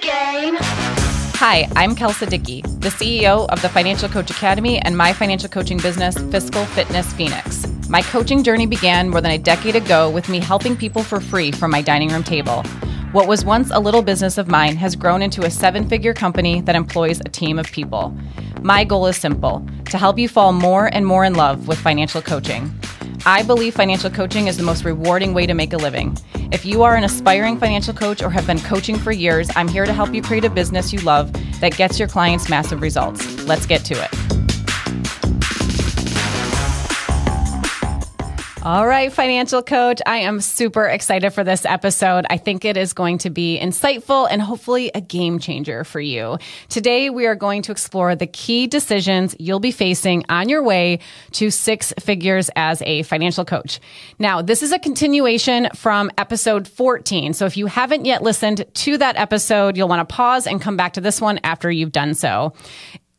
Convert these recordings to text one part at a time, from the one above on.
game. Hi, I'm Kelsa Dickey, the CEO of the Financial Coach Academy and my financial coaching business, Fiscal Fitness Phoenix. My coaching journey began more than a decade ago with me helping people for free from my dining room table. What was once a little business of mine has grown into a seven figure company that employs a team of people. My goal is simple to help you fall more and more in love with financial coaching. I believe financial coaching is the most rewarding way to make a living. If you are an aspiring financial coach or have been coaching for years, I'm here to help you create a business you love that gets your clients massive results. Let's get to it. All right, financial coach. I am super excited for this episode. I think it is going to be insightful and hopefully a game changer for you. Today, we are going to explore the key decisions you'll be facing on your way to six figures as a financial coach. Now, this is a continuation from episode 14. So if you haven't yet listened to that episode, you'll want to pause and come back to this one after you've done so.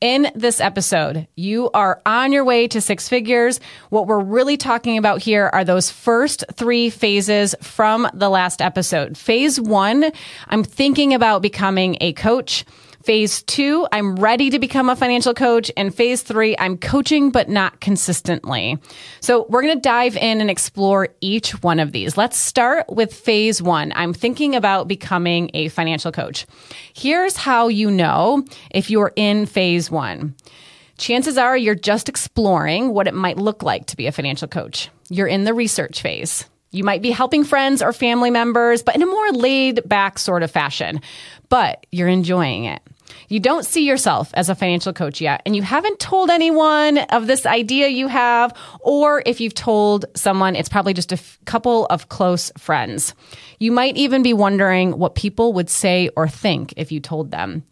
In this episode, you are on your way to six figures. What we're really talking about here are those first three phases from the last episode. Phase one, I'm thinking about becoming a coach. Phase two, I'm ready to become a financial coach. And phase three, I'm coaching, but not consistently. So we're going to dive in and explore each one of these. Let's start with phase one. I'm thinking about becoming a financial coach. Here's how you know if you're in phase one. Chances are you're just exploring what it might look like to be a financial coach. You're in the research phase. You might be helping friends or family members, but in a more laid back sort of fashion, but you're enjoying it you don't see yourself as a financial coach yet, and you haven't told anyone of this idea you have, or if you've told someone, it's probably just a f- couple of close friends. You might even be wondering what people would say or think if you told them.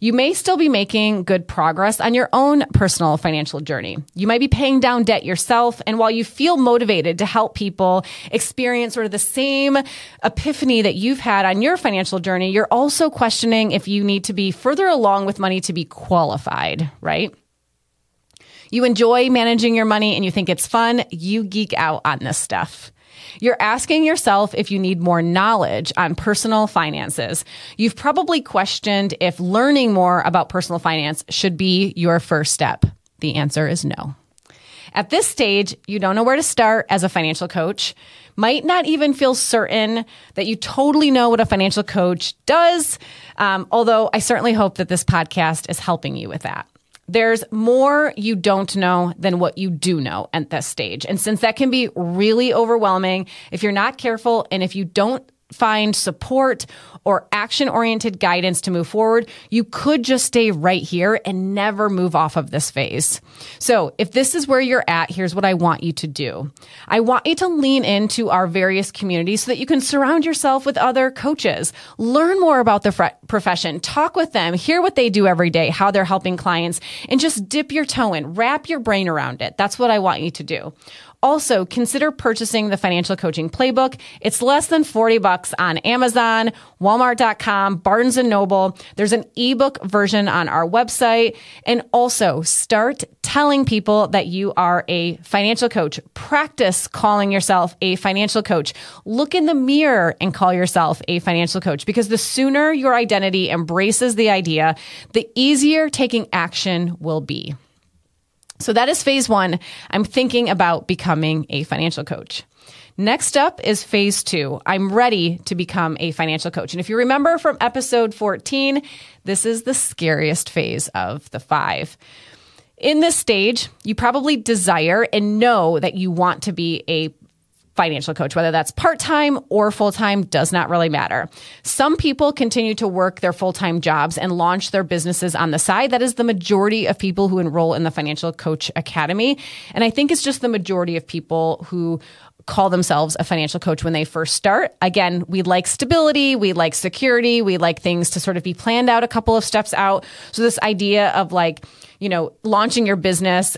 You may still be making good progress on your own personal financial journey. You might be paying down debt yourself. And while you feel motivated to help people experience sort of the same epiphany that you've had on your financial journey, you're also questioning if you need to be further along with money to be qualified, right? You enjoy managing your money and you think it's fun. You geek out on this stuff. You're asking yourself if you need more knowledge on personal finances. You've probably questioned if learning more about personal finance should be your first step. The answer is no. At this stage, you don't know where to start as a financial coach, might not even feel certain that you totally know what a financial coach does. Um, although I certainly hope that this podcast is helping you with that. There's more you don't know than what you do know at this stage. And since that can be really overwhelming, if you're not careful and if you don't find support or action oriented guidance to move forward, you could just stay right here and never move off of this phase. So if this is where you're at, here's what I want you to do. I want you to lean into our various communities so that you can surround yourself with other coaches, learn more about the profession, talk with them, hear what they do every day, how they're helping clients, and just dip your toe in, wrap your brain around it. That's what I want you to do. Also, consider purchasing the financial coaching playbook. It's less than 40 bucks on Amazon, walmart.com, Barnes and Noble. There's an ebook version on our website. And also start telling people that you are a financial coach. Practice calling yourself a financial coach. Look in the mirror and call yourself a financial coach because the sooner your identity embraces the idea, the easier taking action will be. So that is phase one. I'm thinking about becoming a financial coach. Next up is phase two. I'm ready to become a financial coach. And if you remember from episode 14, this is the scariest phase of the five. In this stage, you probably desire and know that you want to be a financial coach, whether that's part time or full time, does not really matter. Some people continue to work their full time jobs and launch their businesses on the side. That is the majority of people who enroll in the Financial Coach Academy. And I think it's just the majority of people who call themselves a financial coach when they first start. Again, we like stability, we like security, we like things to sort of be planned out a couple of steps out. So this idea of like, you know, launching your business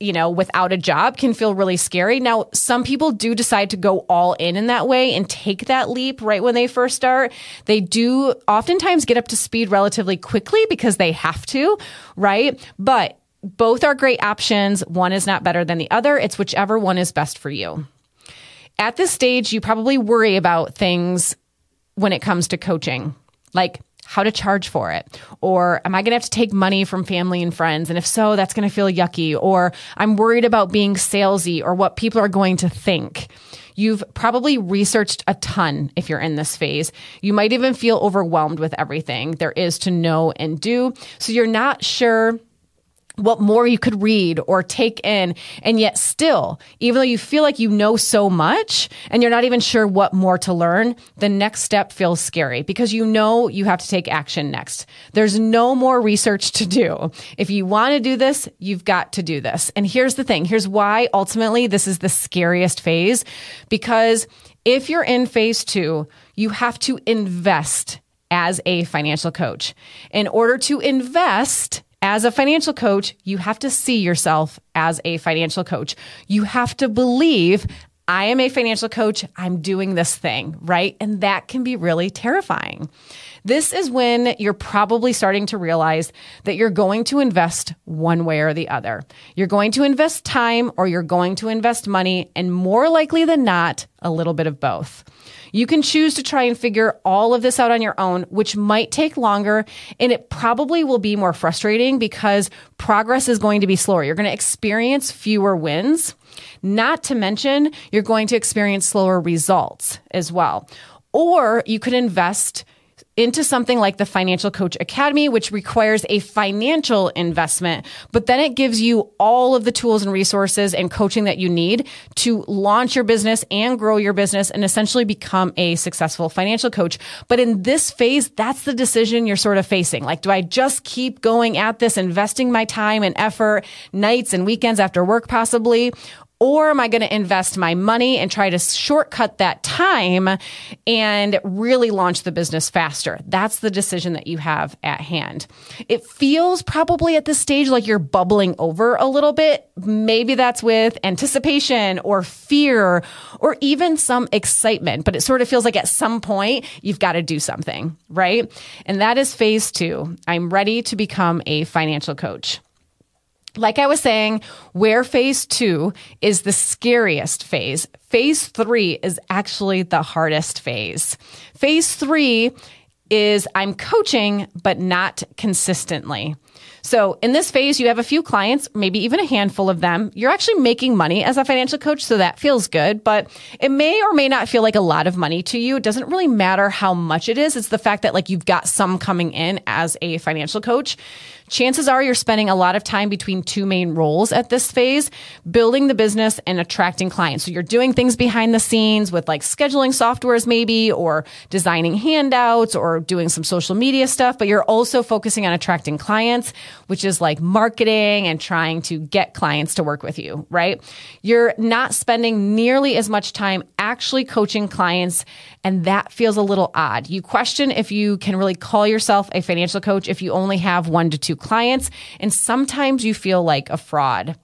you know, without a job can feel really scary. Now, some people do decide to go all in in that way and take that leap right when they first start. They do oftentimes get up to speed relatively quickly because they have to, right? But both are great options. One is not better than the other. It's whichever one is best for you. At this stage, you probably worry about things when it comes to coaching. Like, how to charge for it? Or am I going to have to take money from family and friends? And if so, that's going to feel yucky. Or I'm worried about being salesy or what people are going to think. You've probably researched a ton if you're in this phase. You might even feel overwhelmed with everything there is to know and do. So you're not sure what more you could read or take in. And yet still, even though you feel like you know so much and you're not even sure what more to learn, the next step feels scary because you know you have to take action next. There's no more research to do. If you want to do this, you've got to do this. And here's the thing. Here's why ultimately this is the scariest phase because if you're in phase two, you have to invest as a financial coach. In order to invest, as a financial coach, you have to see yourself as a financial coach. You have to believe I am a financial coach. I'm doing this thing, right? And that can be really terrifying. This is when you're probably starting to realize that you're going to invest one way or the other. You're going to invest time or you're going to invest money, and more likely than not, a little bit of both. You can choose to try and figure all of this out on your own, which might take longer and it probably will be more frustrating because progress is going to be slower. You're going to experience fewer wins. Not to mention, you're going to experience slower results as well. Or you could invest into something like the Financial Coach Academy, which requires a financial investment, but then it gives you all of the tools and resources and coaching that you need to launch your business and grow your business and essentially become a successful financial coach. But in this phase, that's the decision you're sort of facing. Like, do I just keep going at this, investing my time and effort, nights and weekends after work possibly? Or am I going to invest my money and try to shortcut that time and really launch the business faster? That's the decision that you have at hand. It feels probably at this stage like you're bubbling over a little bit. Maybe that's with anticipation or fear or even some excitement, but it sort of feels like at some point you've got to do something, right? And that is phase two. I'm ready to become a financial coach like I was saying, where phase two is the scariest phase, phase three is actually the hardest phase. Phase three is I'm coaching, but not consistently. So in this phase, you have a few clients, maybe even a handful of them. You're actually making money as a financial coach, so that feels good, but it may or may not feel like a lot of money to you. It doesn't really matter how much it is. It's the fact that like you've got some coming in as a financial coach chances are you're spending a lot of time between two main roles at this phase, building the business and attracting clients. So you're doing things behind the scenes with like scheduling softwares maybe, or designing handouts or doing some social media stuff, but you're also focusing on attracting clients, which is like marketing and trying to get clients to work with you, right? You're not spending nearly as much time actually coaching clients and that feels a little odd. You question if you can really call yourself a financial coach if you only have one to two clients. And sometimes you feel like a fraud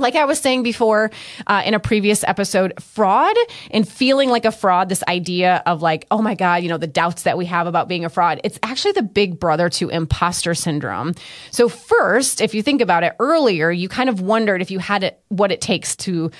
like I was saying before uh, in a previous episode, fraud and feeling like a fraud, this idea of like, oh my God, you know, the doubts that we have about being a fraud, it's actually the big brother to imposter syndrome. So, first, if you think about it earlier, you kind of wondered if you had it, what it takes to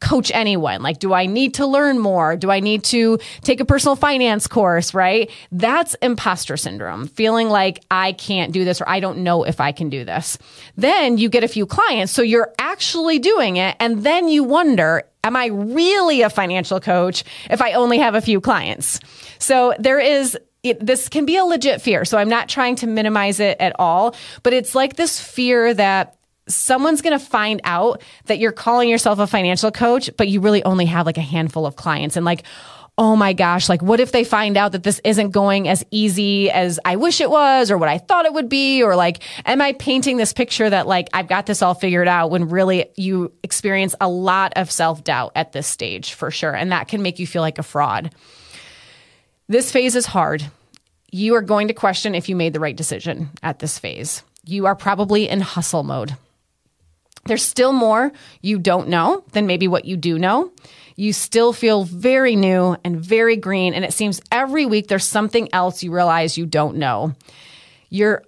coach anyone. Like, do I need to learn more? Do I need to take a personal finance course? Right? That's imposter syndrome, feeling like I can't do this or I don't know if I can do this. Then you get a few clients. So you're actually doing it. And then you wonder, am I really a financial coach if I only have a few clients? So there is it, this can be a legit fear. So I'm not trying to minimize it at all, but it's like this fear that someone's going to find out that you're calling yourself a financial coach, but you really only have like a handful of clients and like, oh my gosh, like what if they find out that this isn't going as easy as I wish it was or what I thought it would be? Or like, am I painting this picture that like I've got this all figured out when really you experience a lot of self doubt at this stage for sure. And that can make you feel like a fraud. This phase is hard. You are going to question if you made the right decision at this phase. You are probably in hustle mode. There's still more you don't know than maybe what you do know. You still feel very new and very green, and it seems every week there's something else you realize you don't know. You're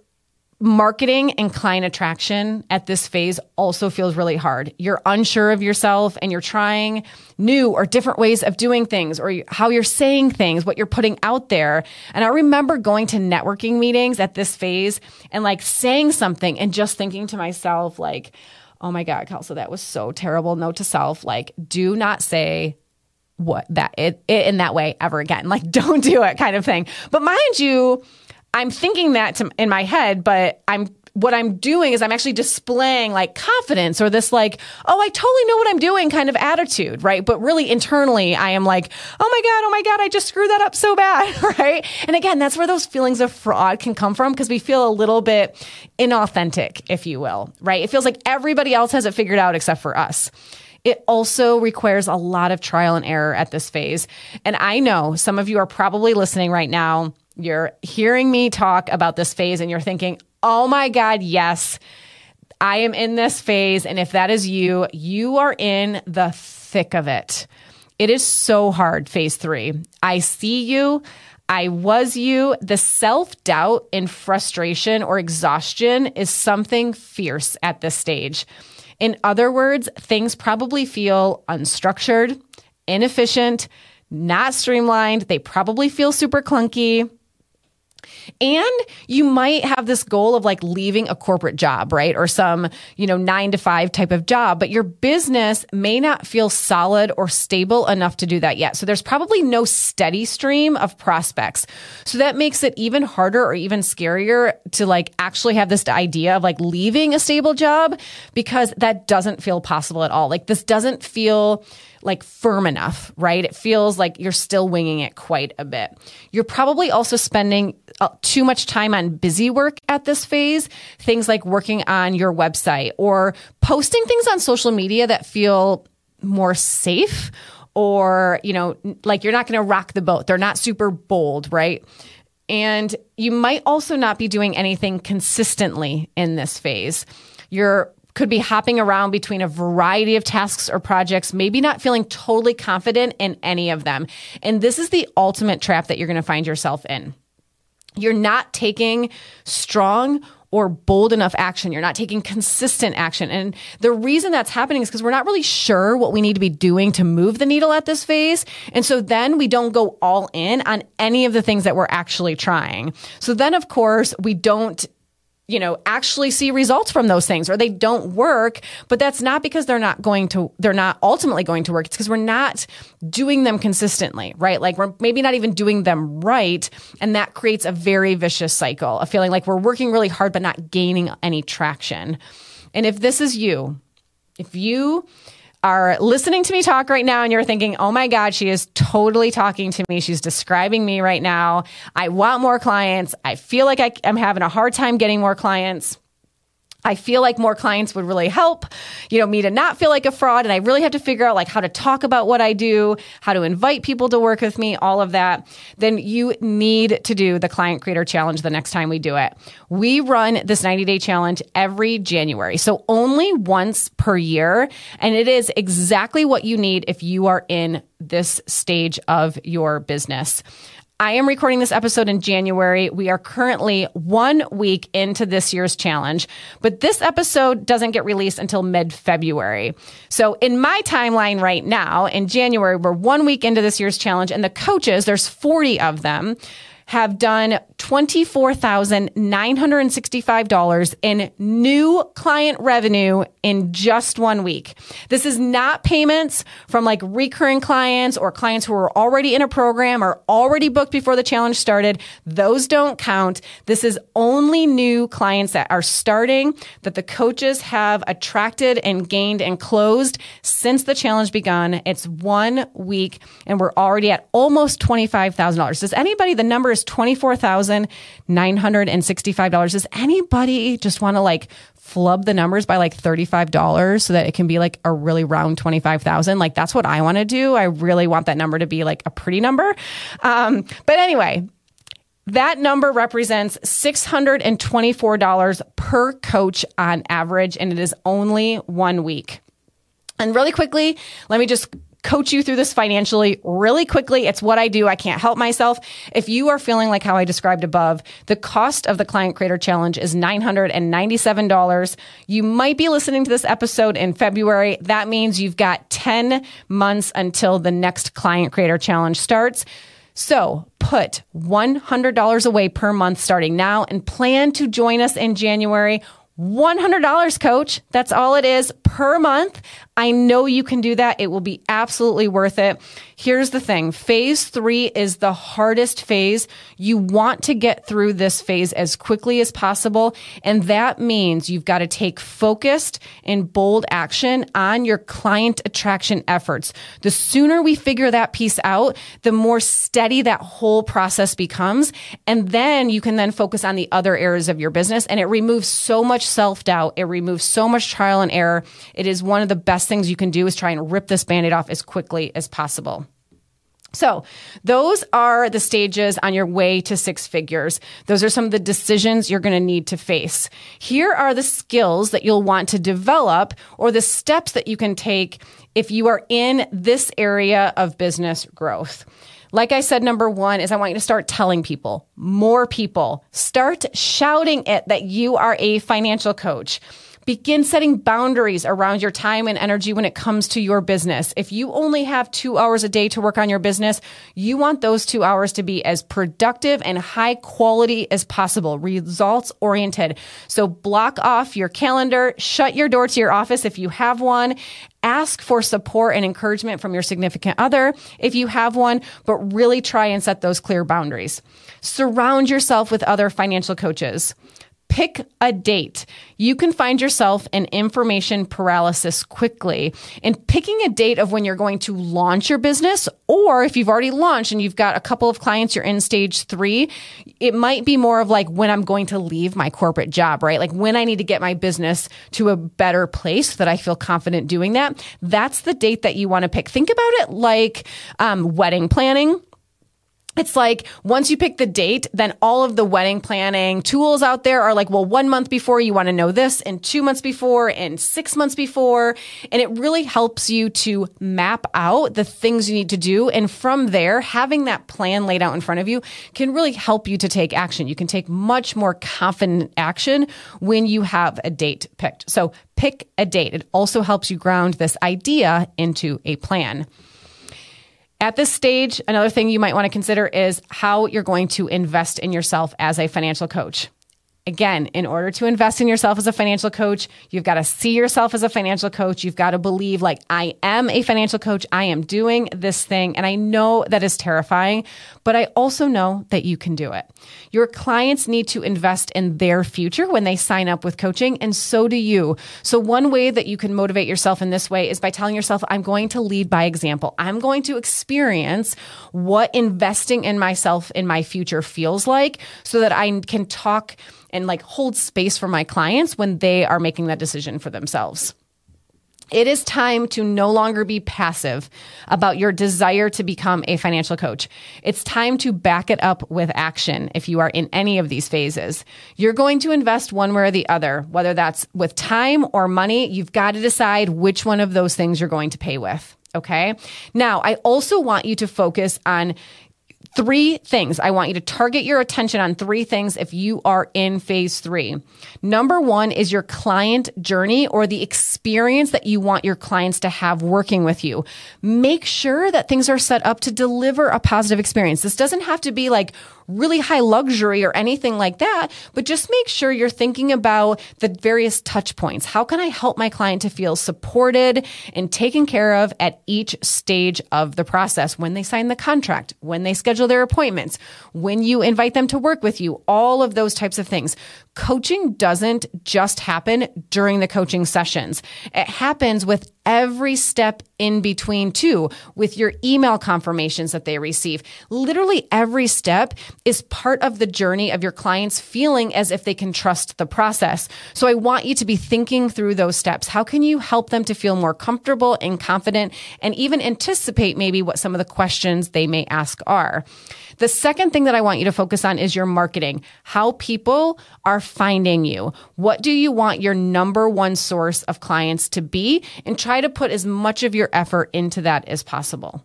marketing and client attraction at this phase also feels really hard. You're unsure of yourself and you're trying new or different ways of doing things or how you're saying things, what you're putting out there. And I remember going to networking meetings at this phase and like saying something and just thinking to myself, like, oh my God, Kelsa, that was so terrible. Note to self, like, do not say what that it, it in that way ever again. Like, don't do it kind of thing. But mind you, I'm thinking that to, in my head, but I'm what I'm doing is I'm actually displaying like confidence or this like, oh, I totally know what I'm doing kind of attitude, right? But really internally, I am like, oh my God, oh my God, I just screwed that up so bad, right? And again, that's where those feelings of fraud can come from because we feel a little bit inauthentic, if you will, right? It feels like everybody else has it figured out except for us. It also requires a lot of trial and error at this phase. And I know some of you are probably listening right now you're hearing me talk about this phase and you're thinking, oh my God, yes, I am in this phase. And if that is you, you are in the thick of it. It is so hard, phase three. I see you. I was you. The self doubt and frustration or exhaustion is something fierce at this stage. In other words, things probably feel unstructured, inefficient, not streamlined. They probably feel super clunky. And you might have this goal of like leaving a corporate job, right? Or some, you know, nine to five type of job, but your business may not feel solid or stable enough to do that yet. So there's probably no steady stream of prospects. So that makes it even harder or even scarier to like actually have this idea of like leaving a stable job because that doesn't feel possible at all. Like this doesn't feel like firm enough, right? It feels like you're still winging it quite a bit. You're probably also spending uh, too much time on busy work at this phase, things like working on your website or posting things on social media that feel more safe or, you know, like you're not going to rock the boat. They're not super bold, right? And you might also not be doing anything consistently in this phase. You're could be hopping around between a variety of tasks or projects, maybe not feeling totally confident in any of them. And this is the ultimate trap that you're going to find yourself in. You're not taking strong or bold enough action. You're not taking consistent action. And the reason that's happening is because we're not really sure what we need to be doing to move the needle at this phase. And so then we don't go all in on any of the things that we're actually trying. So then, of course, we don't you know, actually see results from those things or they don't work, but that's not because they're not going to, they're not ultimately going to work. It's because we're not doing them consistently, right? Like we're maybe not even doing them right. And that creates a very vicious cycle of feeling like we're working really hard, but not gaining any traction. And if this is you, if you are listening to me talk right now and you're thinking, oh my God, she is totally talking to me. She's describing me right now. I want more clients. I feel like I, am having a hard time getting more clients. I feel like more clients would really help, you know, me to not feel like a fraud. And I really have to figure out like how to talk about what I do, how to invite people to work with me, all of that. Then you need to do the client creator challenge the next time we do it. We run this 90 day challenge every January. So only once per year. And it is exactly what you need if you are in this stage of your business. I am recording this episode in January. We are currently one week into this year's challenge, but this episode doesn't get released until mid February. So in my timeline right now, in January, we're one week into this year's challenge and the coaches, there's 40 of them have done $24,965 in new client revenue in just one week. This is not payments from like recurring clients or clients who are already in a program or already booked before the challenge started. Those don't count. This is only new clients that are starting that the coaches have attracted and gained and closed since the challenge begun. It's one week and we're already at almost $25,000. Does anybody, the number is 24,000 $965. Does anybody just want to like flub the numbers by like $35 so that it can be like a really round 25,000? Like that's what I want to do. I really want that number to be like a pretty number. Um, but anyway, that number represents $624 per coach on average, and it is only one week. And really quickly, let me just coach you through this financially really quickly. It's what I do. I can't help myself. If you are feeling like how I described above, the cost of the Client Creator Challenge is $997. You might be listening to this episode in February. That means you've got 10 months until the next Client Creator Challenge starts. So put $100 away per month starting now and plan to join us in January. $100, coach. That's all it is per month. I know you can do that. It will be absolutely worth it. Here's the thing. Phase three is the hardest phase. You want to get through this phase as quickly as possible. And that means you've got to take focused and bold action on your client attraction efforts. The sooner we figure that piece out, the more steady that whole process becomes. And then you can then focus on the other areas of your business and it removes so much self doubt. It removes so much trial and error. It is one of the best things you can do is try and rip this band-aid off as quickly as possible. So those are the stages on your way to six figures. Those are some of the decisions you're going to need to face. Here are the skills that you'll want to develop or the steps that you can take if you are in this area of business growth. Like I said, number one is I want you to start telling people, more people, start shouting it that you are a financial coach. Begin setting boundaries around your time and energy when it comes to your business. If you only have two hours a day to work on your business, you want those two hours to be as productive and high quality as possible, results oriented. So block off your calendar, shut your door to your office if you have one, ask for support and encouragement from your significant other if you have one, but really try and set those clear boundaries. Surround yourself with other financial coaches pick a date. You can find yourself in information paralysis quickly. And picking a date of when you're going to launch your business, or if you've already launched and you've got a couple of clients, you're in stage three, it might be more of like when I'm going to leave my corporate job, right? Like when I need to get my business to a better place that I feel confident doing that. That's the date that you want to pick. Think about it like um, wedding planning it's like once you pick the date, then all of the wedding planning tools out there are like, well, one month before you want to know this and two months before and six months before. And it really helps you to map out the things you need to do. And from there, having that plan laid out in front of you can really help you to take action. You can take much more confident action when you have a date picked. So pick a date. It also helps you ground this idea into a plan. At this stage, another thing you might want to consider is how you're going to invest in yourself as a financial coach. Again, in order to invest in yourself as a financial coach, you've got to see yourself as a financial coach. You've got to believe, like, I am a financial coach. I am doing this thing. And I know that is terrifying, but I also know that you can do it. Your clients need to invest in their future when they sign up with coaching, and so do you. So, one way that you can motivate yourself in this way is by telling yourself, I'm going to lead by example. I'm going to experience what investing in myself in my future feels like so that I can talk and like hold space for my clients when they are making that decision for themselves. It is time to no longer be passive about your desire to become a financial coach. It's time to back it up with action if you are in any of these phases. You're going to invest one way or the other, whether that's with time or money. You've got to decide which one of those things you're going to pay with. Okay. Now, I also want you to focus on three things. I want you to target your attention on three things if you are in phase three. Number one is your client journey or the experience that you want your clients to have working with you. Make sure that things are set up to deliver a positive experience. This doesn't have to be like really high luxury or anything like that, but just make sure you're thinking about the various touch points. How can I help my client to feel supported and taken care of at each stage of the process when they sign the contract, when they schedule their appointments, when you invite them to work with you, all of those types of things. Coaching doesn't just happen during the coaching sessions. It happens with every step in between too, with your email confirmations that they receive. Literally every step is part of the journey of your clients feeling as if they can trust the process. So I want you to be thinking through those steps. How can you help them to feel more comfortable and confident and even anticipate maybe what some of the questions they may ask are? The second thing that I want you to focus on is your marketing, how people are finding you. What do you want your number one source of clients to be? And try to put as much of your effort into that as possible.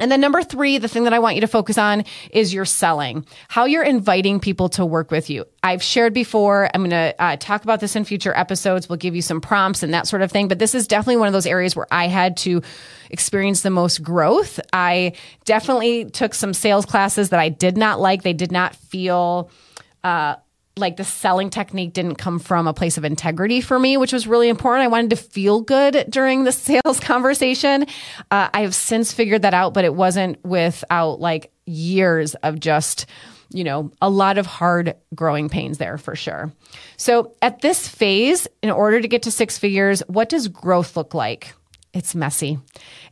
And then number three, the thing that I want you to focus on is your selling, how you're inviting people to work with you. I've shared before. I'm going to uh, talk about this in future episodes. We'll give you some prompts and that sort of thing. But this is definitely one of those areas where I had to experience the most growth. I definitely took some sales classes that I did not like. They did not feel, uh, like the selling technique didn't come from a place of integrity for me, which was really important. I wanted to feel good during the sales conversation. Uh, I have since figured that out, but it wasn't without like years of just, you know, a lot of hard growing pains there for sure. So at this phase, in order to get to six figures, what does growth look like? It's messy.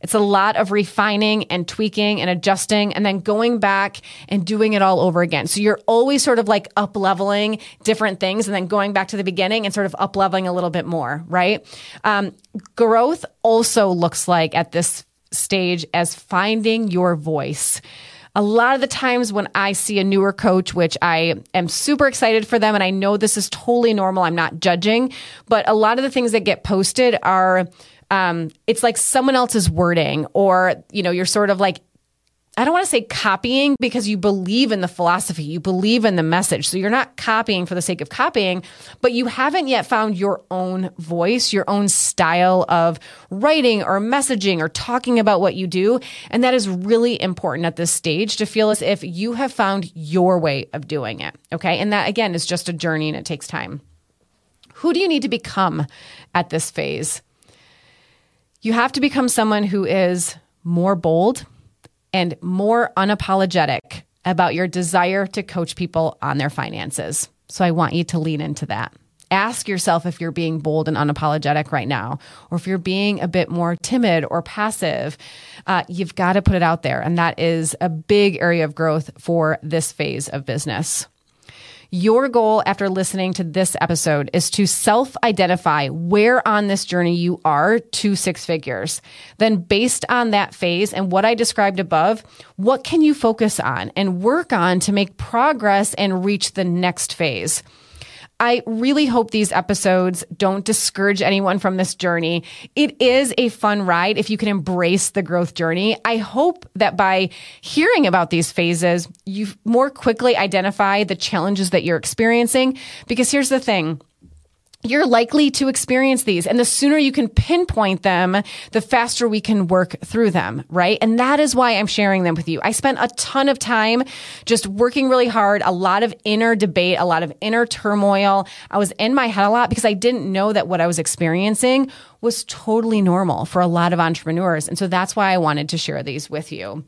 It's a lot of refining and tweaking and adjusting and then going back and doing it all over again. So you're always sort of like up leveling different things and then going back to the beginning and sort of up leveling a little bit more, right? Um, growth also looks like at this stage as finding your voice a lot of the times when I see a newer coach, which I am super excited for them, and I know this is totally normal, I'm not judging, but a lot of the things that get posted are um, it's like someone else's wording, or you know, you're sort of like I don't want to say copying because you believe in the philosophy, you believe in the message. So you're not copying for the sake of copying, but you haven't yet found your own voice, your own style of writing or messaging or talking about what you do. And that is really important at this stage to feel as if you have found your way of doing it. Okay. And that again is just a journey and it takes time. Who do you need to become at this phase? You have to become someone who is more bold and more unapologetic about your desire to coach people on their finances. So I want you to lean into that. Ask yourself if you're being bold and unapologetic right now, or if you're being a bit more timid or passive. Uh, you've got to put it out there. And that is a big area of growth for this phase of business. Your goal after listening to this episode is to self identify where on this journey you are to six figures. Then, based on that phase and what I described above, what can you focus on and work on to make progress and reach the next phase? I really hope these episodes don't discourage anyone from this journey. It is a fun ride if you can embrace the growth journey. I hope that by hearing about these phases, you more quickly identify the challenges that you're experiencing. Because here's the thing you're likely to experience these. And the sooner you can pinpoint them, the faster we can work through them, right? And that is why I'm sharing them with you. I spent a ton of time just working really hard, a lot of inner debate, a lot of inner turmoil. I was in my head a lot because I didn't know that what I was experiencing was totally normal for a lot of entrepreneurs. And so that's why I wanted to share these with you.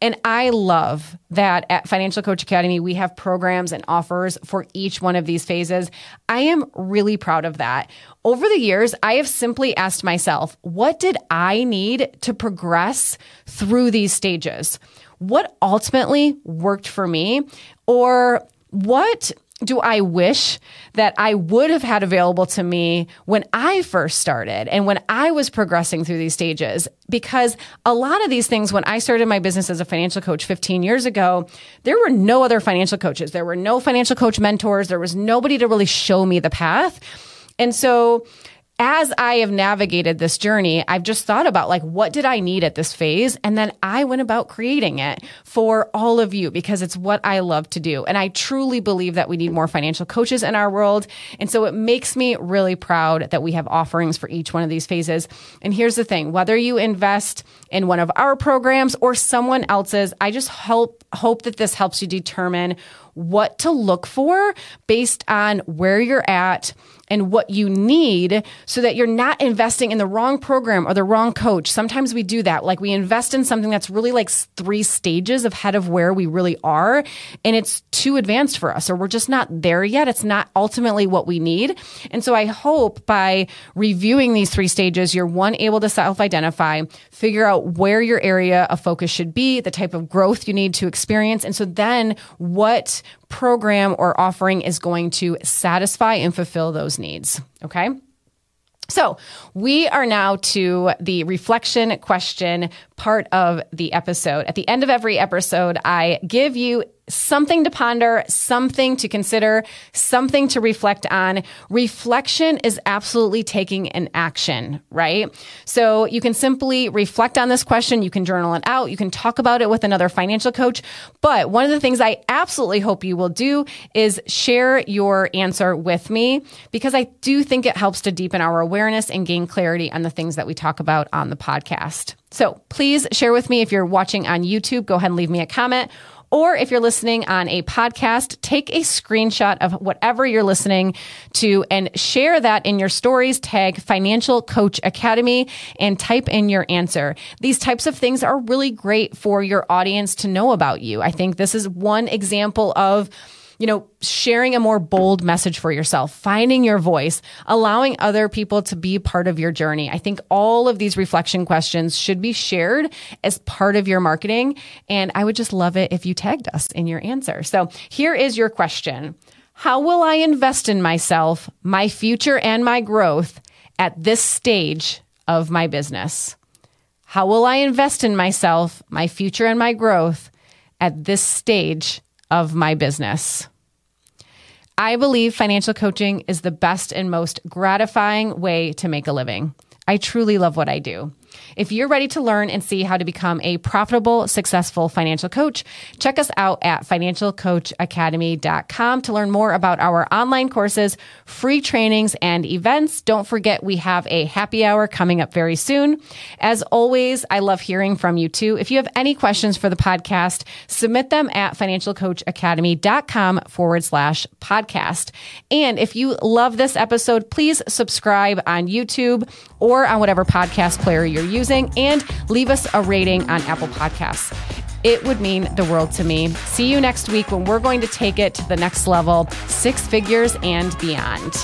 And I love that at Financial Coach Academy, we have programs and offers for each one of these phases. I am really proud of that. Over the years, I have simply asked myself, what did I need to progress through these stages? What ultimately worked for me? Or what do I wish that I would have had available to me when I first started and when I was progressing through these stages? Because a lot of these things, when I started my business as a financial coach 15 years ago, there were no other financial coaches. There were no financial coach mentors. There was nobody to really show me the path. And so as I have navigated this journey, I've just thought about like, what did I need at this phase? And then I went about creating it for all of you because it's what I love to do. And I truly believe that we need more financial coaches in our world. And so it makes me really proud that we have offerings for each one of these phases. And here's the thing, whether you invest in one of our programs or someone else's, I just hope, hope that this helps you determine what to look for based on where you're at and what you need so that you're not investing in the wrong program or the wrong coach. Sometimes we do that. Like we invest in something that's really like three stages ahead of where we really are and it's too advanced for us or we're just not there yet. It's not ultimately what we need. And so I hope by reviewing these three stages, you're one able to self identify, figure out where your area of focus should be, the type of growth you need to experience. And so then what program or offering is going to satisfy and fulfill those needs. Okay. So we are now to the reflection question part of the episode. At the end of every episode, I give you something to ponder, something to consider, something to reflect on. Reflection is absolutely taking an action, right? So you can simply reflect on this question. You can journal it out. You can talk about it with another financial coach. But one of the things I absolutely hope you will do is share your answer with me because I do think it helps to deepen our awareness and gain clarity on the things that we talk about on the podcast. So please share with me if you're watching on YouTube, go ahead and leave me a comment or if you're listening on a podcast, take a screenshot of whatever you're listening to and share that in your stories. Tag Financial Coach Academy and type in your answer. These types of things are really great for your audience to know about you. I think this is one example of you know, sharing a more bold message for yourself, finding your voice, allowing other people to be part of your journey. I think all of these reflection questions should be shared as part of your marketing. And I would just love it if you tagged us in your answer. So here is your question. How will I invest in myself, my future, and my growth at this stage of my business? How will I invest in myself, my future, and my growth at this stage of my business. I believe financial coaching is the best and most gratifying way to make a living. I truly love what I do. If you're ready to learn and see how to become a profitable, successful financial coach, check us out at financialcoachacademy.com to learn more about our online courses, free trainings, and events. Don't forget, we have a happy hour coming up very soon. As always, I love hearing from you too. If you have any questions for the podcast, submit them at financialcoachacademy.com forward slash podcast. And if you love this episode, please subscribe on YouTube or on whatever podcast player you're using and leave us a rating on Apple Podcasts. It would mean the world to me. See you next week when we're going to take it to the next level, six figures and beyond.